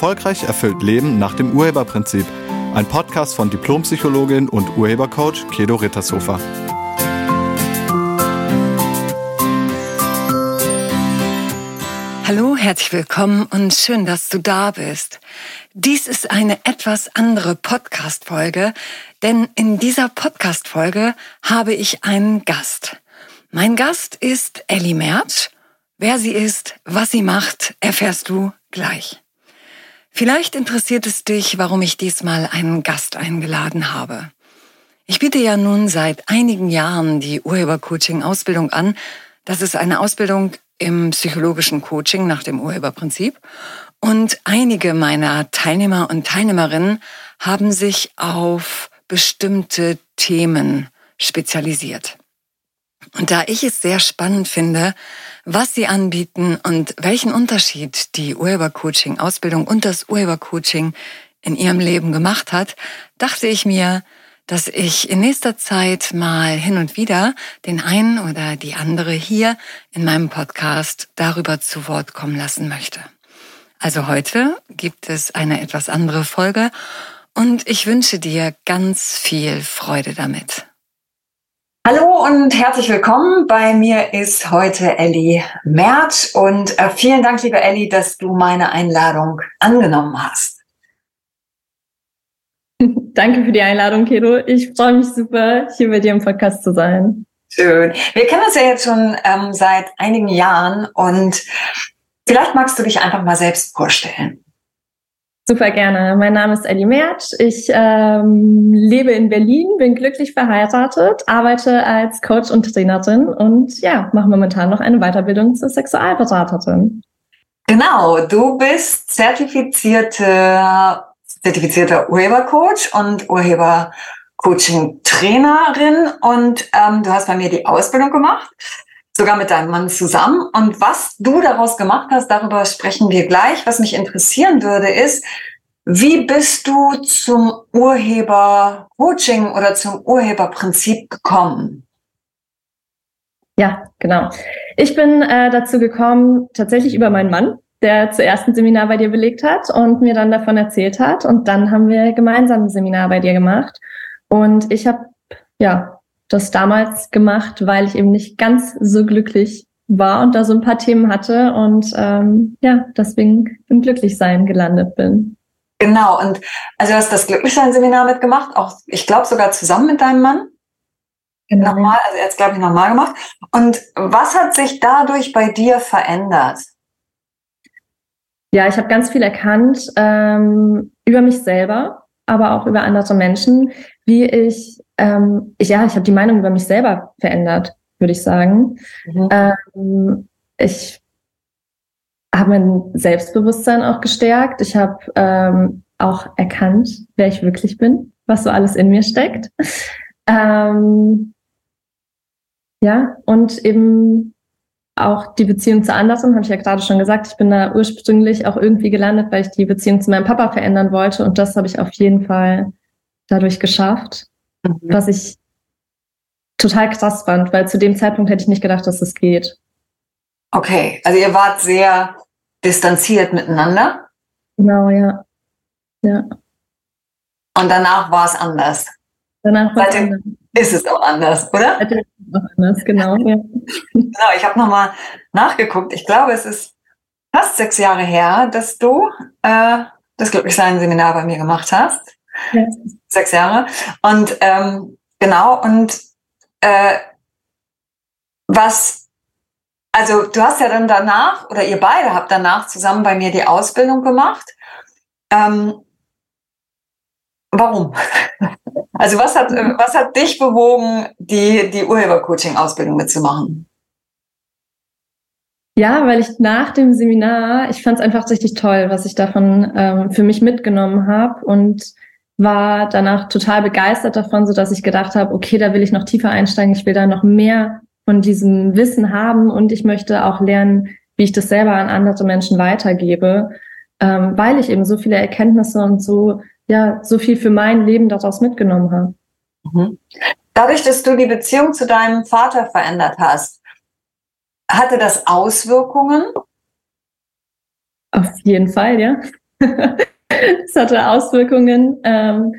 Erfolgreich erfüllt Leben nach dem Urheberprinzip. Ein Podcast von Diplompsychologin und Urhebercoach Kedo Rittershofer. Hallo, herzlich willkommen und schön, dass du da bist. Dies ist eine etwas andere Podcast-Folge, denn in dieser Podcast-Folge habe ich einen Gast. Mein Gast ist Ellie Merch. Wer sie ist, was sie macht, erfährst du gleich. Vielleicht interessiert es dich, warum ich diesmal einen Gast eingeladen habe. Ich biete ja nun seit einigen Jahren die Urhebercoaching-Ausbildung an. Das ist eine Ausbildung im psychologischen Coaching nach dem Urheberprinzip. Und einige meiner Teilnehmer und Teilnehmerinnen haben sich auf bestimmte Themen spezialisiert. Und da ich es sehr spannend finde, was sie anbieten und welchen Unterschied die Urhebercoaching-Ausbildung und das Urhebercoaching in ihrem Leben gemacht hat, dachte ich mir, dass ich in nächster Zeit mal hin und wieder den einen oder die andere hier in meinem Podcast darüber zu Wort kommen lassen möchte. Also heute gibt es eine etwas andere Folge und ich wünsche dir ganz viel Freude damit. Hallo und herzlich willkommen. Bei mir ist heute Elli Mertsch und äh, vielen Dank, liebe Elli, dass du meine Einladung angenommen hast. Danke für die Einladung, Kedo. Ich freue mich super, hier bei dir im Podcast zu sein. Schön. Wir kennen uns ja jetzt schon ähm, seit einigen Jahren und vielleicht magst du dich einfach mal selbst vorstellen. Super gerne. Mein Name ist Ellie Mertsch. Ich ähm, lebe in Berlin, bin glücklich verheiratet, arbeite als Coach und Trainerin und ja, mache momentan noch eine Weiterbildung zur Sexualberaterin. Genau, du bist zertifizierte, zertifizierter Urhebercoach und Urhebercoaching-Trainerin und ähm, du hast bei mir die Ausbildung gemacht sogar mit deinem Mann zusammen. Und was du daraus gemacht hast, darüber sprechen wir gleich. Was mich interessieren würde, ist, wie bist du zum Urheber-Coaching oder zum Urheberprinzip gekommen? Ja, genau. Ich bin äh, dazu gekommen, tatsächlich über meinen Mann, der zuerst ein Seminar bei dir belegt hat und mir dann davon erzählt hat. Und dann haben wir gemeinsam ein Seminar bei dir gemacht. Und ich habe ja das damals gemacht, weil ich eben nicht ganz so glücklich war und da so ein paar Themen hatte und ähm, ja, deswegen im Glücklichsein gelandet bin. Genau, und also du hast das Glücklichsein-Seminar mitgemacht, auch ich glaube sogar zusammen mit deinem Mann. Genau. Nochmal, also jetzt glaube ich nochmal gemacht. Und was hat sich dadurch bei dir verändert? Ja, ich habe ganz viel erkannt ähm, über mich selber, aber auch über andere Menschen, wie ich ähm, ich, ja, ich habe die Meinung über mich selber verändert, würde ich sagen. Mhm. Ähm, ich habe mein Selbstbewusstsein auch gestärkt. Ich habe ähm, auch erkannt, wer ich wirklich bin, was so alles in mir steckt. Ähm, ja, und eben auch die Beziehung zu anderen, habe ich ja gerade schon gesagt. Ich bin da ursprünglich auch irgendwie gelandet, weil ich die Beziehung zu meinem Papa verändern wollte. Und das habe ich auf jeden Fall dadurch geschafft. Mhm. Was ich total krass fand, weil zu dem Zeitpunkt hätte ich nicht gedacht, dass es geht. Okay, also ihr wart sehr distanziert miteinander. Genau, ja. Ja. Und danach war es anders. Danach war es anders. Ist es auch anders, oder? Seitdem ist es auch anders, genau. Ja. Genau, ich habe nochmal nachgeguckt. Ich glaube, es ist fast sechs Jahre her, dass du äh, das Glücklichsein-Seminar bei mir gemacht hast. Ja. Sechs Jahre. Und ähm, genau, und äh, was, also du hast ja dann danach, oder ihr beide habt danach zusammen bei mir die Ausbildung gemacht. Ähm, warum? Also was hat, was hat dich bewogen, die, die Urhebercoaching-Ausbildung mitzumachen? Ja, weil ich nach dem Seminar, ich fand es einfach richtig toll, was ich davon ähm, für mich mitgenommen habe und war danach total begeistert davon, so dass ich gedacht habe, okay, da will ich noch tiefer einsteigen, ich will da noch mehr von diesem Wissen haben und ich möchte auch lernen, wie ich das selber an andere Menschen weitergebe, ähm, weil ich eben so viele Erkenntnisse und so ja so viel für mein Leben daraus mitgenommen habe. Mhm. Dadurch, dass du die Beziehung zu deinem Vater verändert hast, hatte das Auswirkungen? Auf jeden Fall, ja. es hatte Auswirkungen. Ähm,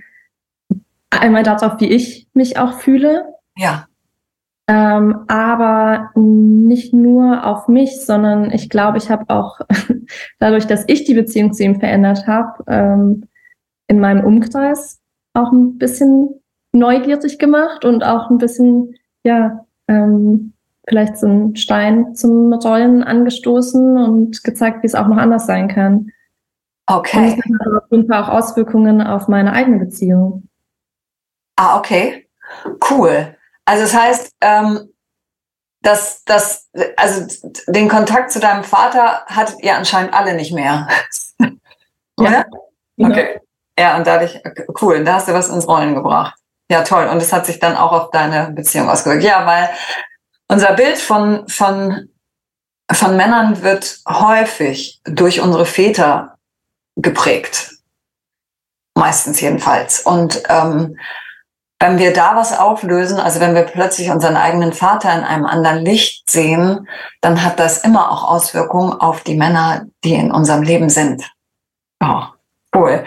einmal darauf, wie ich mich auch fühle. Ja. Ähm, aber nicht nur auf mich, sondern ich glaube, ich habe auch dadurch, dass ich die Beziehung zu ihm verändert habe, ähm, in meinem Umkreis auch ein bisschen neugierig gemacht und auch ein bisschen, ja, ähm, vielleicht so einen Stein zum Rollen angestoßen und gezeigt, wie es auch noch anders sein kann. Okay. Und es hat auf jeden Fall auch Auswirkungen auf meine eigene Beziehung. Ah, okay. Cool. Also das heißt, ähm, dass, dass, also den Kontakt zu deinem Vater hattet ihr anscheinend alle nicht mehr. Oder? Ja. Genau. Okay. Ja, und dadurch, cool, da hast du was ins Rollen gebracht. Ja, toll. Und es hat sich dann auch auf deine Beziehung ausgewirkt. Ja, weil unser Bild von, von, von Männern wird häufig durch unsere Väter geprägt. Meistens jedenfalls. Und ähm, wenn wir da was auflösen, also wenn wir plötzlich unseren eigenen Vater in einem anderen Licht sehen, dann hat das immer auch Auswirkungen auf die Männer, die in unserem Leben sind. Oh, cool.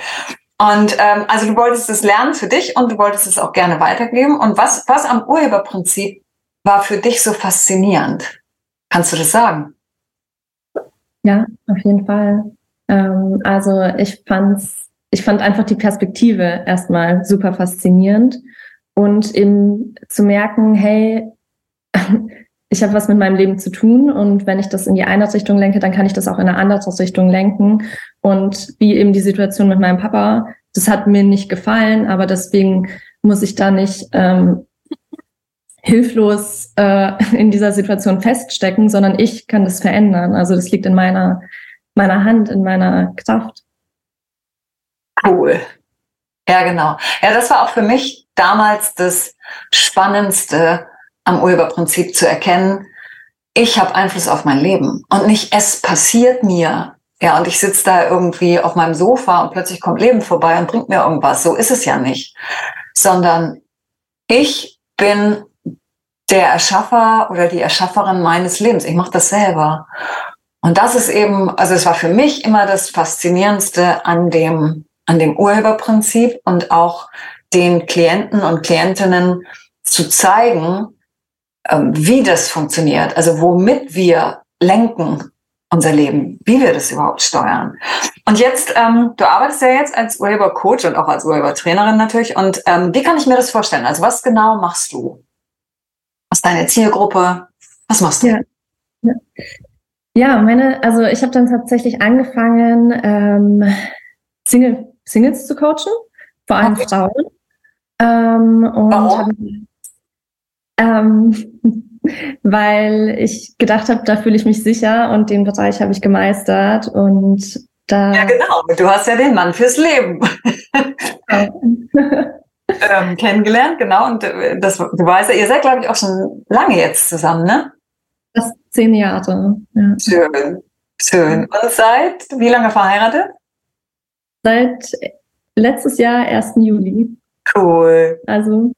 Und ähm, also du wolltest es lernen für dich und du wolltest es auch gerne weitergeben. Und was, was am Urheberprinzip war für dich so faszinierend? Kannst du das sagen? Ja, auf jeden Fall. Ähm, also ich fand's, ich fand einfach die Perspektive erstmal super faszinierend und eben zu merken, hey, ich habe was mit meinem Leben zu tun und wenn ich das in die eine Richtung lenke, dann kann ich das auch in eine andere Richtung lenken. Und wie eben die Situation mit meinem Papa, das hat mir nicht gefallen, aber deswegen muss ich da nicht ähm, hilflos äh, in dieser Situation feststecken, sondern ich kann das verändern. Also das liegt in meiner, meiner Hand, in meiner Kraft. Cool. Ja, genau. Ja, das war auch für mich damals das Spannendste am Urheberprinzip zu erkennen. Ich habe Einfluss auf mein Leben und nicht es passiert mir. Ja, und ich sitze da irgendwie auf meinem Sofa und plötzlich kommt Leben vorbei und bringt mir irgendwas. So ist es ja nicht. Sondern ich bin der Erschaffer oder die Erschafferin meines Lebens. Ich mache das selber. Und das ist eben, also es war für mich immer das Faszinierendste an dem, an dem Urheberprinzip und auch den Klienten und Klientinnen zu zeigen, ähm, wie das funktioniert, also womit wir lenken unser Leben, wie wir das überhaupt steuern. Und jetzt, ähm, du arbeitest ja jetzt als Urhebercoach und auch als Urhebertrainerin natürlich. Und ähm, wie kann ich mir das vorstellen? Also was genau machst du? Was ist deine Zielgruppe? Was machst du? Ja, ja. Ja meine, also ich habe dann tatsächlich angefangen, ähm, Single, Singles zu coachen, vor allem okay. Frauen. Ähm, und Warum? Ähm, weil ich gedacht habe, da fühle ich mich sicher und den Bereich habe ich gemeistert und da. Ja, genau. Du hast ja den Mann fürs Leben. ähm, kennengelernt, genau. Und äh, das, du weißt ja, ihr seid, glaube ich, auch schon lange jetzt zusammen, ne? Das zehn Jahre. Ja. Schön, schön. Und seit wie lange verheiratet? Seit letztes Jahr, 1. Juli. Cool. Also.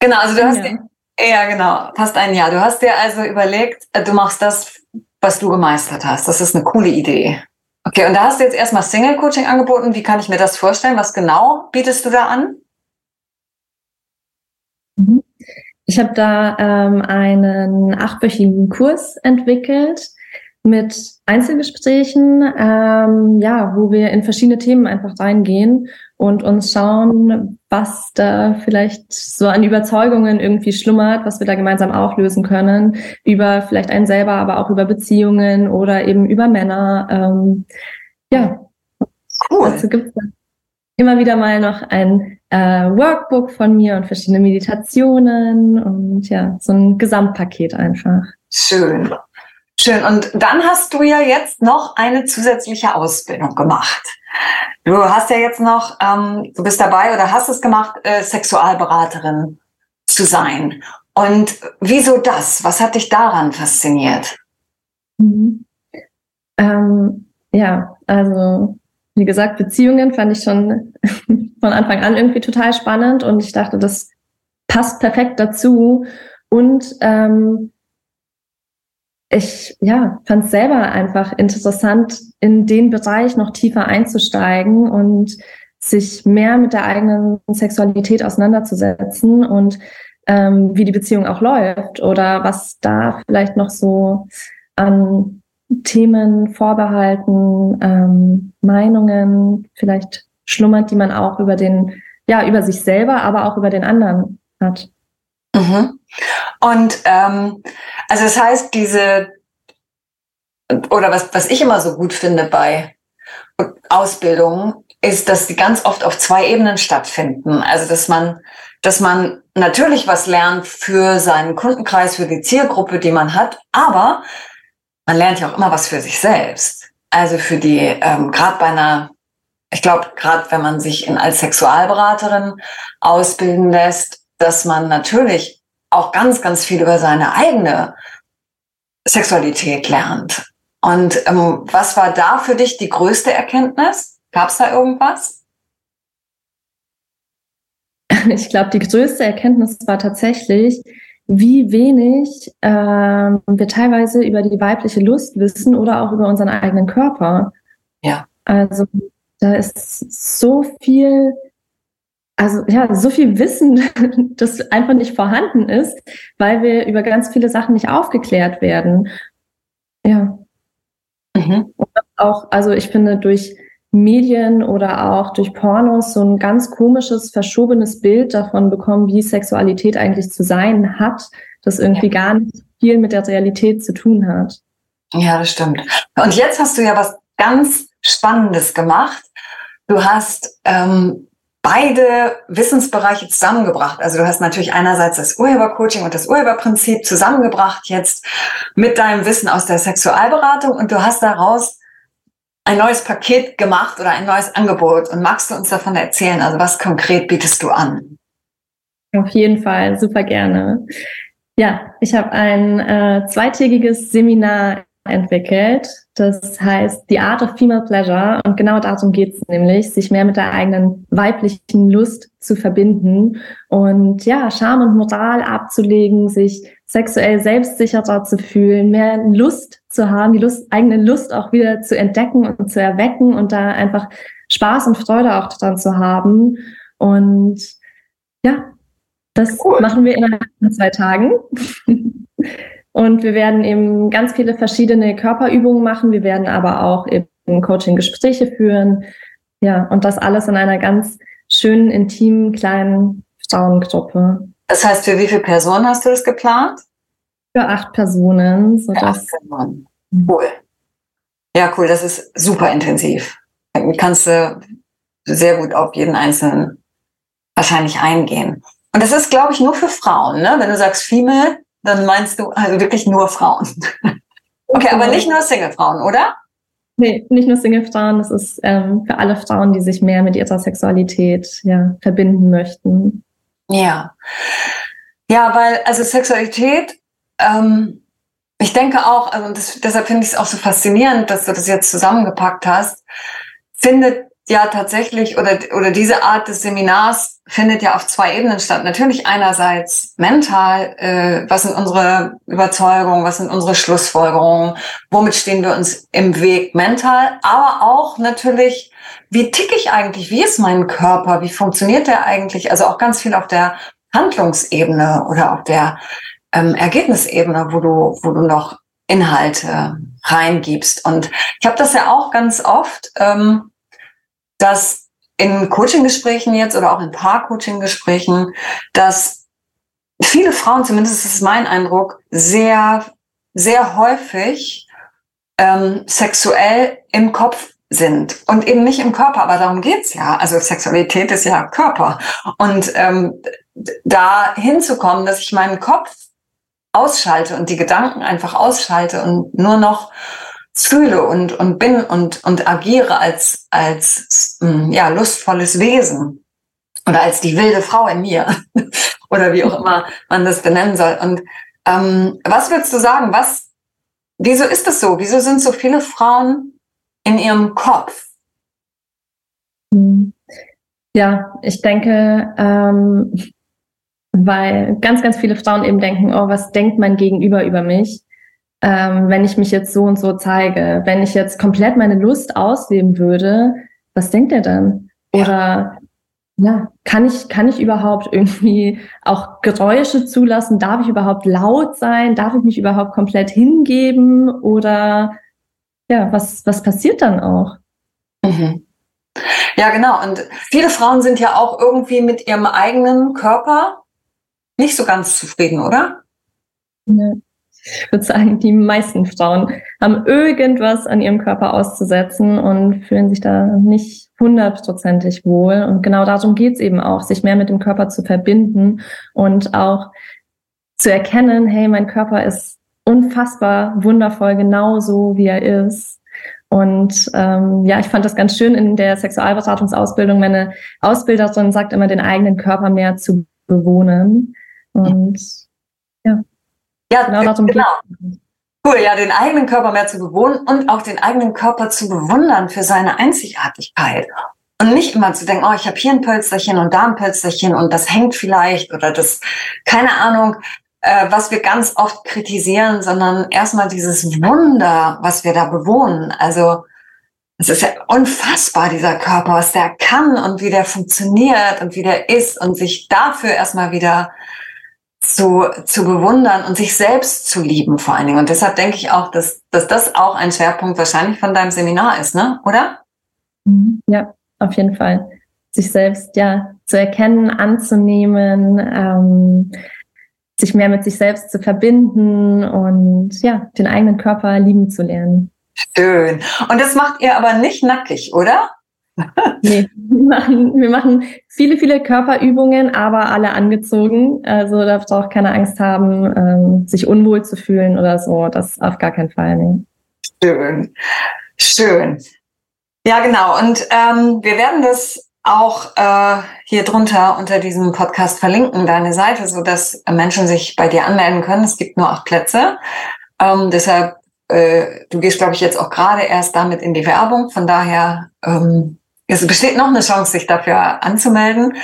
Genau, also du hast, ja. ja genau, fast ein Jahr. Du hast dir also überlegt, äh, du machst das, was du gemeistert hast. Das ist eine coole Idee. Okay, und da hast du jetzt erstmal Single-Coaching angeboten. Wie kann ich mir das vorstellen? Was genau bietest du da an? Mhm. Ich habe da ähm, einen achtwöchigen Kurs entwickelt mit Einzelgesprächen, ähm, ja, wo wir in verschiedene Themen einfach reingehen und uns schauen, was da vielleicht so an Überzeugungen irgendwie schlummert, was wir da gemeinsam auflösen können, über vielleicht einen selber, aber auch über Beziehungen oder eben über Männer. Ähm, ja, cool. Dazu gibt es immer wieder mal noch ein äh, Workbook von mir und verschiedene Meditationen und ja, so ein Gesamtpaket einfach. Schön. Schön. Und dann hast du ja jetzt noch eine zusätzliche Ausbildung gemacht. Du hast ja jetzt noch, ähm, du bist dabei oder hast es gemacht, äh, Sexualberaterin zu sein. Und wieso das? Was hat dich daran fasziniert? Mhm. Ähm, ja, also wie gesagt, Beziehungen fand ich schon von Anfang an irgendwie total spannend und ich dachte, das passt perfekt dazu. Und ähm, ich ja, fand es selber einfach interessant, in den Bereich noch tiefer einzusteigen und sich mehr mit der eigenen Sexualität auseinanderzusetzen und ähm, wie die Beziehung auch läuft oder was da vielleicht noch so an Themen, Vorbehalten, ähm, Meinungen vielleicht schlummert, die man auch über den, ja, über sich selber, aber auch über den anderen hat. Mhm. Und ähm, also das heißt, diese oder was, was ich immer so gut finde bei Ausbildungen, ist, dass sie ganz oft auf zwei Ebenen stattfinden. Also dass man, dass man natürlich was lernt für seinen Kundenkreis, für die Zielgruppe, die man hat, aber man lernt ja auch immer was für sich selbst. Also für die, ähm, gerade bei einer, ich glaube, gerade wenn man sich in, als Sexualberaterin ausbilden lässt, dass man natürlich auch ganz, ganz viel über seine eigene Sexualität lernt. Und ähm, was war da für dich die größte Erkenntnis? Gab es da irgendwas? Ich glaube, die größte Erkenntnis war tatsächlich, wie wenig ähm, wir teilweise über die weibliche Lust wissen oder auch über unseren eigenen Körper. Ja. Also da ist so viel, also ja, so viel Wissen, das einfach nicht vorhanden ist, weil wir über ganz viele Sachen nicht aufgeklärt werden. Ja. Mhm. Auch, also ich finde, durch Medien oder auch durch Pornos so ein ganz komisches, verschobenes Bild davon bekommen, wie Sexualität eigentlich zu sein hat, das irgendwie ja. gar nicht viel mit der Realität zu tun hat. Ja, das stimmt. Und jetzt hast du ja was ganz Spannendes gemacht. Du hast ähm, beide Wissensbereiche zusammengebracht. Also du hast natürlich einerseits das Urhebercoaching und das Urheberprinzip zusammengebracht jetzt mit deinem Wissen aus der Sexualberatung und du hast daraus ein neues Paket gemacht oder ein neues Angebot. Und magst du uns davon erzählen? Also was konkret bietest du an? Auf jeden Fall, super gerne. Ja, ich habe ein äh, zweitägiges Seminar entwickelt. Das heißt The Art of Female Pleasure. Und genau darum geht es nämlich, sich mehr mit der eigenen weiblichen Lust zu verbinden und ja, Scham und Moral abzulegen, sich sexuell selbstsicherer zu fühlen, mehr Lust zu haben, die Lust, eigene Lust auch wieder zu entdecken und zu erwecken und da einfach Spaß und Freude auch dran zu haben. Und ja, das cool. machen wir innerhalb von zwei Tagen. Und wir werden eben ganz viele verschiedene Körperübungen machen. Wir werden aber auch eben Coaching-Gespräche führen. Ja, und das alles in einer ganz schönen, intimen, kleinen Frauengruppe. Das heißt, für wie viele Personen hast du das geplant? Für acht Personen. Sodass acht Personen. Cool. Ja, cool. Das ist super intensiv. Kannst du sehr gut auf jeden Einzelnen wahrscheinlich eingehen. Und das ist, glaube ich, nur für Frauen. Ne? Wenn du sagst Female, dann meinst du also wirklich nur Frauen. okay, aber nicht nur Single-Frauen, oder? Nee, nicht nur Single-Frauen, das ist ähm, für alle Frauen, die sich mehr mit ihrer Sexualität ja, verbinden möchten. Ja. Ja, weil, also Sexualität, ähm, ich denke auch, also das, deshalb finde ich es auch so faszinierend, dass du das jetzt zusammengepackt hast, findet ja tatsächlich oder, oder diese Art des Seminars findet ja auf zwei Ebenen statt. Natürlich einerseits mental, äh, was sind unsere Überzeugungen, was sind unsere Schlussfolgerungen, womit stehen wir uns im Weg mental, aber auch natürlich, wie tick ich eigentlich, wie ist mein Körper, wie funktioniert der eigentlich, also auch ganz viel auf der Handlungsebene oder auf der ähm, Ergebnisebene, wo du, wo du noch Inhalte reingibst. Und ich habe das ja auch ganz oft, ähm, dass in Coaching-Gesprächen jetzt oder auch in Paar-Coaching-Gesprächen, dass viele Frauen, zumindest ist es mein Eindruck, sehr, sehr häufig ähm, sexuell im Kopf sind und eben nicht im Körper, aber darum geht's ja. Also Sexualität ist ja Körper. Und ähm, da hinzukommen, dass ich meinen Kopf ausschalte und die Gedanken einfach ausschalte und nur noch fühle und, und bin und, und agiere als, als mm, ja, lustvolles Wesen oder als die wilde Frau in mir oder wie auch immer man das benennen soll. Und ähm, was würdest du sagen? Was, wieso ist das so? Wieso sind so viele Frauen in ihrem Kopf? Hm. Ja, ich denke, ähm, weil ganz, ganz viele Frauen eben denken, oh, was denkt mein Gegenüber über mich? ähm, wenn ich mich jetzt so und so zeige? Wenn ich jetzt komplett meine Lust ausleben würde, was denkt er dann? Oder ja, kann ich, kann ich überhaupt irgendwie auch Geräusche zulassen? Darf ich überhaupt laut sein? Darf ich mich überhaupt komplett hingeben? Oder ja, was, was passiert dann auch? Mhm. Ja, genau. Und viele Frauen sind ja auch irgendwie mit ihrem eigenen Körper nicht so ganz zufrieden, oder? Ja. Ich würde sagen, die meisten Frauen haben irgendwas an ihrem Körper auszusetzen und fühlen sich da nicht hundertprozentig wohl. Und genau darum geht's eben auch, sich mehr mit dem Körper zu verbinden und auch zu erkennen, hey, mein Körper ist unfassbar wundervoll, genauso wie er ist. Und ähm, ja, ich fand das ganz schön in der Sexualberatungsausbildung. Meine Ausbilderin sagt immer, den eigenen Körper mehr zu bewohnen. Und ja. Ja, genau. Darum genau. Cool, ja, den eigenen Körper mehr zu bewohnen und auch den eigenen Körper zu bewundern für seine Einzigartigkeit. Und nicht immer zu denken, oh, ich habe hier ein Pölsterchen und da ein Pölsterchen und das hängt vielleicht oder das, keine Ahnung, äh, was wir ganz oft kritisieren, sondern erstmal dieses Wunder, was wir da bewohnen. Also es ist ja unfassbar, dieser Körper, was der kann und wie der funktioniert und wie der ist und sich dafür erstmal wieder zu, zu bewundern und sich selbst zu lieben vor allen Dingen. Und deshalb denke ich auch, dass, dass das auch ein Schwerpunkt wahrscheinlich von deinem Seminar ist, ne? Oder? Mhm. Ja, auf jeden Fall. Sich selbst ja zu erkennen, anzunehmen, ähm, sich mehr mit sich selbst zu verbinden und ja, den eigenen Körper lieben zu lernen. Schön. Und das macht ihr aber nicht nackig, oder? Nee, wir machen, wir machen viele, viele Körperübungen, aber alle angezogen. Also da braucht keiner Angst haben, ähm, sich unwohl zu fühlen oder so. Das auf gar keinen Fall. Nee. Schön. Schön. Ja, genau. Und ähm, wir werden das auch äh, hier drunter unter diesem Podcast verlinken, deine Seite, so dass Menschen sich bei dir anmelden können. Es gibt nur acht Plätze. Ähm, deshalb, äh, du gehst, glaube ich, jetzt auch gerade erst damit in die Werbung. Von daher ähm, es besteht noch eine Chance, sich dafür anzumelden.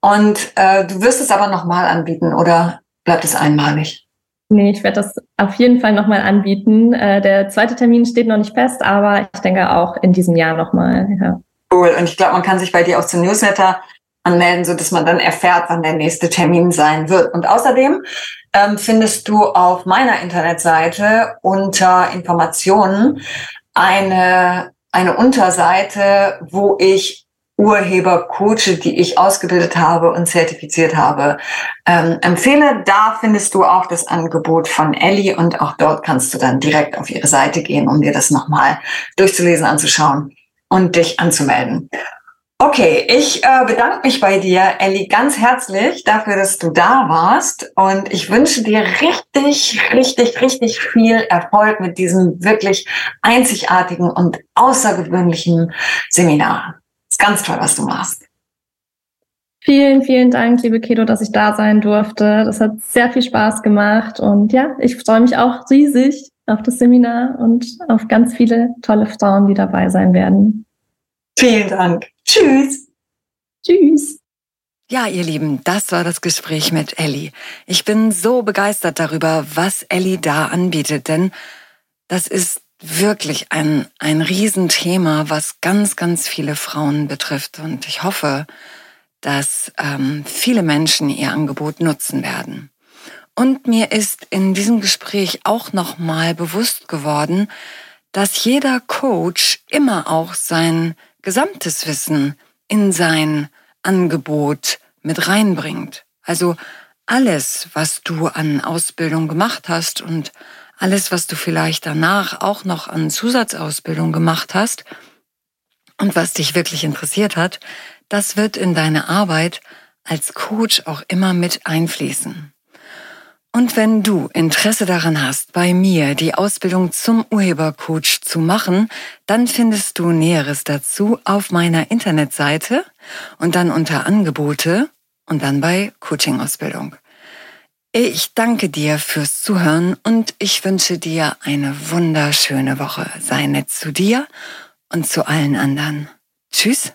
Und äh, du wirst es aber nochmal anbieten oder bleibt es einmalig? Nee, ich werde das auf jeden Fall nochmal anbieten. Äh, der zweite Termin steht noch nicht fest, aber ich denke auch in diesem Jahr nochmal. Ja. Cool. Und ich glaube, man kann sich bei dir auch zum Newsletter anmelden, so dass man dann erfährt, wann der nächste Termin sein wird. Und außerdem ähm, findest du auf meiner Internetseite unter Informationen eine eine Unterseite, wo ich Urheber coache, die ich ausgebildet habe und zertifiziert habe, ähm, empfehle. Da findest du auch das Angebot von Ellie und auch dort kannst du dann direkt auf ihre Seite gehen, um dir das nochmal durchzulesen, anzuschauen und dich anzumelden. Okay, ich äh, bedanke mich bei dir, Elli, ganz herzlich dafür, dass du da warst. Und ich wünsche dir richtig, richtig, richtig viel Erfolg mit diesem wirklich einzigartigen und außergewöhnlichen Seminar. ist ganz toll, was du machst. Vielen, vielen Dank, liebe Kedo, dass ich da sein durfte. Das hat sehr viel Spaß gemacht. Und ja, ich freue mich auch riesig auf das Seminar und auf ganz viele tolle Frauen, die dabei sein werden. Vielen Dank. Tschüss. Tschüss. Ja, ihr Lieben, das war das Gespräch mit Ellie. Ich bin so begeistert darüber, was Ellie da anbietet, denn das ist wirklich ein, ein Riesenthema, was ganz, ganz viele Frauen betrifft. Und ich hoffe, dass ähm, viele Menschen ihr Angebot nutzen werden. Und mir ist in diesem Gespräch auch nochmal bewusst geworden, dass jeder Coach immer auch sein gesamtes Wissen in sein Angebot mit reinbringt. Also alles, was du an Ausbildung gemacht hast und alles, was du vielleicht danach auch noch an Zusatzausbildung gemacht hast und was dich wirklich interessiert hat, das wird in deine Arbeit als Coach auch immer mit einfließen. Und wenn du Interesse daran hast, bei mir die Ausbildung zum Urhebercoach zu machen, dann findest du Näheres dazu auf meiner Internetseite und dann unter Angebote und dann bei Coaching-Ausbildung. Ich danke dir fürs Zuhören und ich wünsche dir eine wunderschöne Woche. Sei nett zu dir und zu allen anderen. Tschüss.